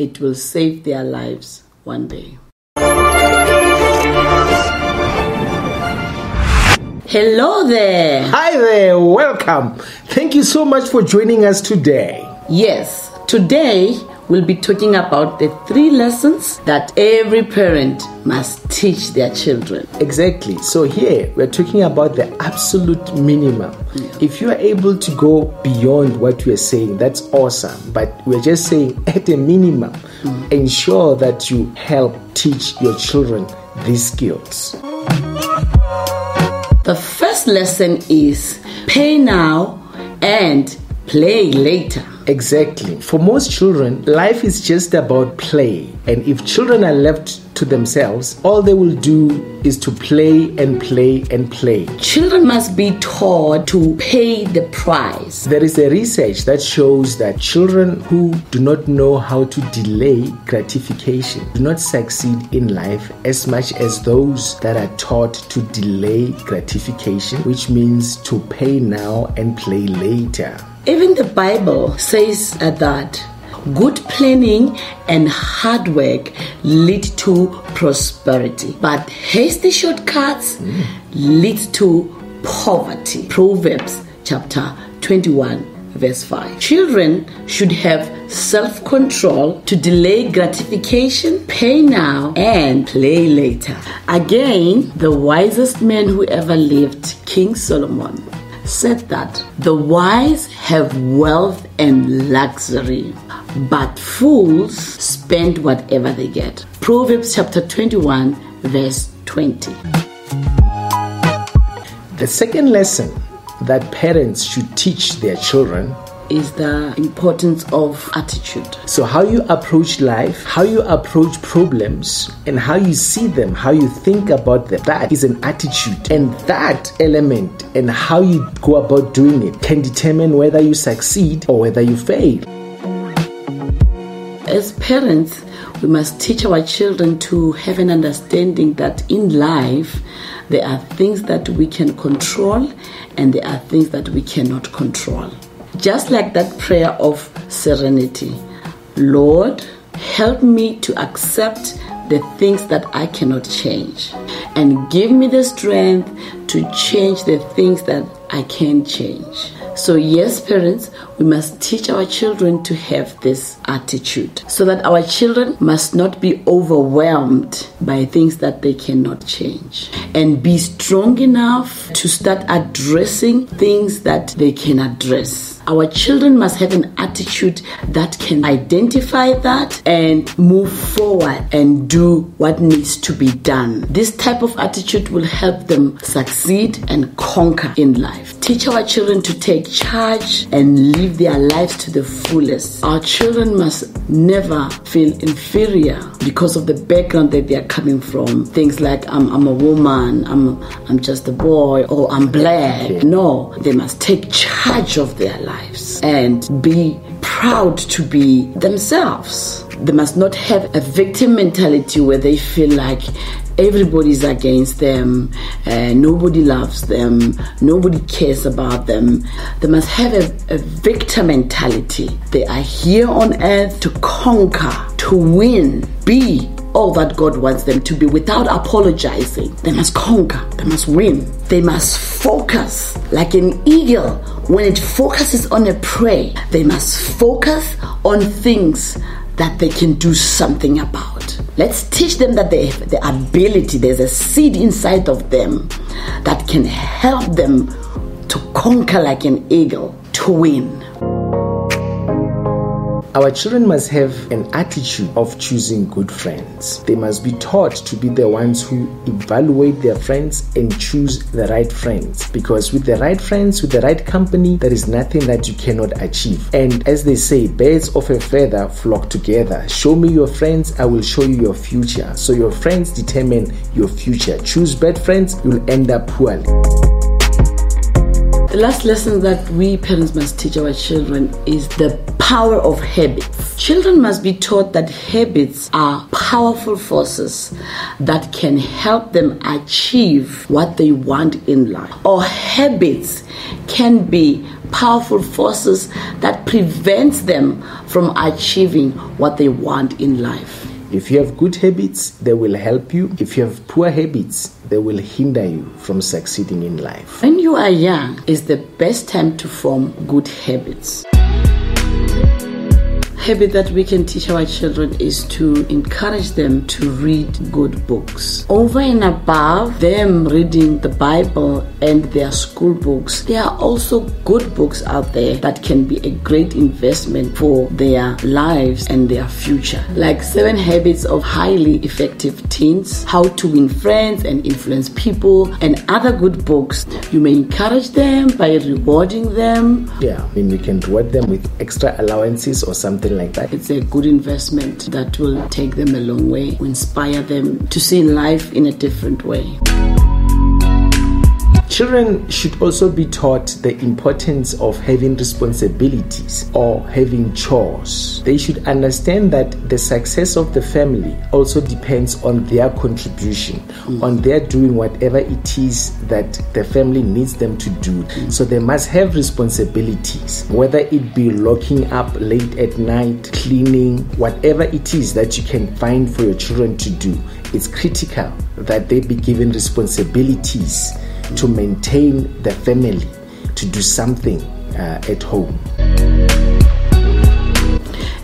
it will save their lives one day. Hello there. Hi there, welcome. Thank you so much for joining us today. Yes, today we'll be talking about the three lessons that every parent must teach their children. Exactly. So, here we're talking about the absolute minimum. If you are able to go beyond what we are saying, that's awesome. But we're just saying at a minimum, hmm. ensure that you help teach your children these skills. The first lesson is pay now and play later. Exactly. For most children, life is just about play. And if children are left to themselves, all they will do is to play and play and play. Children must be taught to pay the price. There is a research that shows that children who do not know how to delay gratification do not succeed in life as much as those that are taught to delay gratification, which means to pay now and play later. Even the Bible says uh, that good planning and hard work lead to prosperity, but hasty shortcuts lead to poverty. Proverbs chapter 21 verse 5. Children should have self control to delay gratification, pay now, and play later. Again, the wisest man who ever lived, King Solomon, said that the wise have wealth and luxury, but fools spend whatever they get. Proverbs chapter 21, verse 20. The second lesson that parents should teach their children Is the importance of attitude. So, how you approach life, how you approach problems, and how you see them, how you think about them, that is an attitude. And that element and how you go about doing it can determine whether you succeed or whether you fail. As parents, we must teach our children to have an understanding that in life there are things that we can control and there are things that we cannot control. Just like that prayer of serenity Lord, help me to accept the things that I cannot change and give me the strength to change the things that I can change. So, yes, parents, we must teach our children to have this attitude so that our children must not be overwhelmed by things that they cannot change and be strong enough to start addressing things that they can address. Our children must have an attitude that can identify that and move forward and do what needs to be done. This type of attitude will help them succeed and conquer in life. Teach our children to take charge and live their lives to the fullest. Our children must never feel inferior because of the background that they are coming from. Things like I'm, I'm a woman, I'm, I'm just a boy, or I'm black. No, they must take charge of their lives and be proud to be themselves. They must not have a victim mentality where they feel like everybody's against them, uh, nobody loves them, nobody cares about them. They must have a, a victor mentality. They are here on earth to conquer, to win, be all that God wants them to be without apologizing. They must conquer, they must win, they must focus like an eagle. When it focuses on a prey, they must focus on things that they can do something about. Let's teach them that they have the ability, there's a seed inside of them that can help them to conquer like an eagle, to win. Our children must have an attitude of choosing good friends. They must be taught to be the ones who evaluate their friends and choose the right friends. Because with the right friends, with the right company, there is nothing that you cannot achieve. And as they say, birds of a feather flock together. Show me your friends, I will show you your future. So your friends determine your future. Choose bad friends, you'll end up poorly. The last lesson that we parents must teach our children is the power of habits. Children must be taught that habits are powerful forces that can help them achieve what they want in life. Or habits can be powerful forces that prevents them from achieving what they want in life. If you have good habits, they will help you. If you have poor habits, they will hinder you from succeeding in life. When you are young is the best time to form good habits habit that we can teach our children is to encourage them to read good books. Over and above them reading the Bible and their school books, there are also good books out there that can be a great investment for their lives and their future. Like Seven Habits of Highly Effective Teens, How to Win Friends and Influence People, and other good books. You may encourage them by rewarding them. Yeah, I mean, we can reward them with extra allowances or something something like that. It's a good investment that will take them a long way, inspire them to see life in a different way. Children should also be taught the importance of having responsibilities or having chores. They should understand that the success of the family also depends on their contribution, mm. on their doing whatever it is that the family needs them to do. Mm. So they must have responsibilities, whether it be locking up late at night, cleaning, whatever it is that you can find for your children to do. It's critical that they be given responsibilities to maintain the family, to do something uh, at home.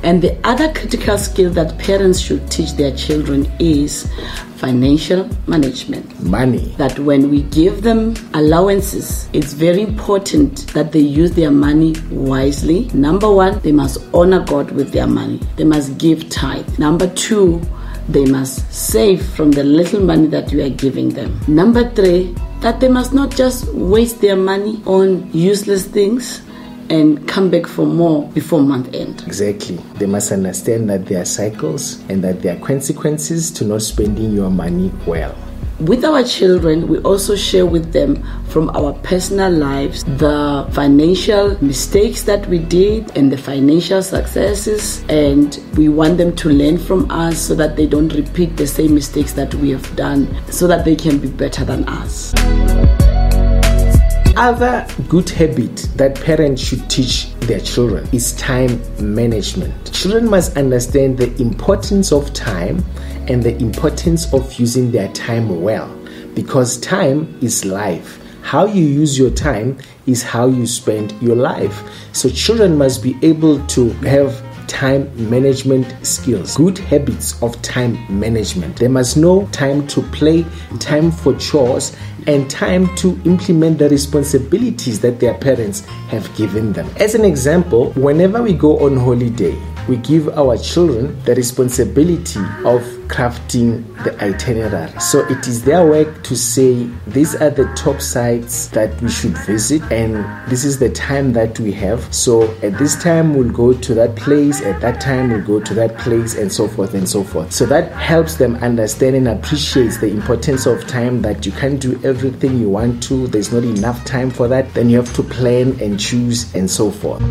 And the other critical skill that parents should teach their children is financial management. Money. That when we give them allowances, it's very important that they use their money wisely. Number one, they must honor God with their money, they must give tithe. Number two, they must save from the little money that you are giving them. Number three, that they must not just waste their money on useless things and come back for more before month end. Exactly. They must understand that there are cycles and that there are consequences to not spending your money well. With our children, we also share with them from our personal lives the financial mistakes that we did and the financial successes, and we want them to learn from us so that they don't repeat the same mistakes that we have done, so that they can be better than us other good habit that parents should teach their children is time management. Children must understand the importance of time and the importance of using their time well because time is life. How you use your time is how you spend your life. So, children must be able to have time management skills, good habits of time management. They must know time to play, time for chores, and time to implement the responsibilities that their parents have given them. As an example, whenever we go on holiday, we give our children the responsibility of crafting the itinerary. So it is their work to say these are the top sites that we should visit and this is the time that we have. So at this time we'll go to that place, at that time we'll go to that place and so forth and so forth. So that helps them understand and appreciates the importance of time that you can't do everything you want to. There's not enough time for that. Then you have to plan and choose and so forth.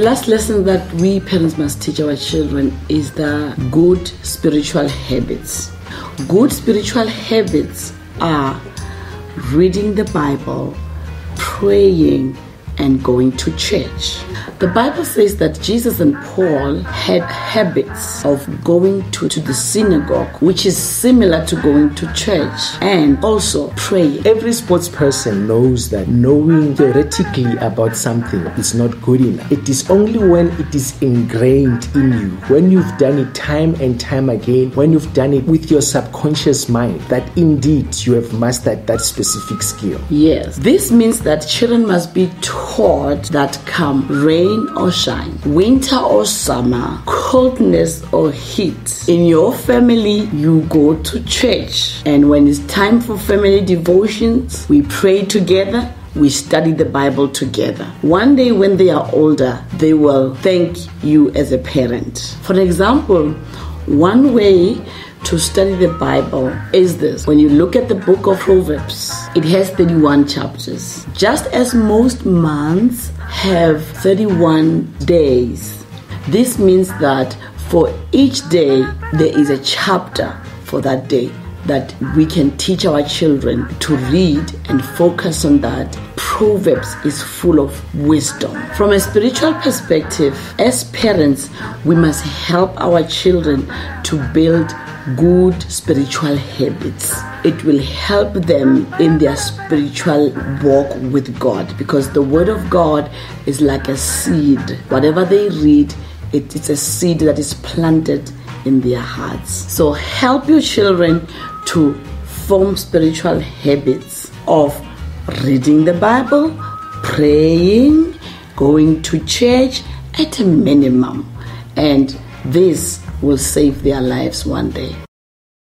The last lesson that we parents must teach our children is the good spiritual habits. Good spiritual habits are reading the Bible, praying, and going to church. The Bible says that Jesus and Paul had habits of going to, to the synagogue, which is similar to going to church, and also praying. Every sports person knows that knowing theoretically about something is not good enough. It is only when it is ingrained in you, when you've done it time and time again, when you've done it with your subconscious mind, that indeed you have mastered that specific skill. Yes, this means that children must be taught that come rain or shine, winter or summer, coldness or heat, in your family you go to church. And when it's time for family devotions, we pray together we study the Bible together. One day, when they are older, they will thank you as a parent. For example, one way to study the Bible is this. When you look at the book of Proverbs, it has 31 chapters. Just as most months have 31 days, this means that for each day there is a chapter for that day that we can teach our children to read and focus on that. Proverbs is full of wisdom. From a spiritual perspective, as parents, we must help our children to build good spiritual habits. It will help them in their spiritual walk with God because the Word of God is like a seed. Whatever they read, it, it's a seed that is planted in their hearts. So help your children to form spiritual habits of reading the Bible, praying, going to church at a minimum. And this will save their lives one day.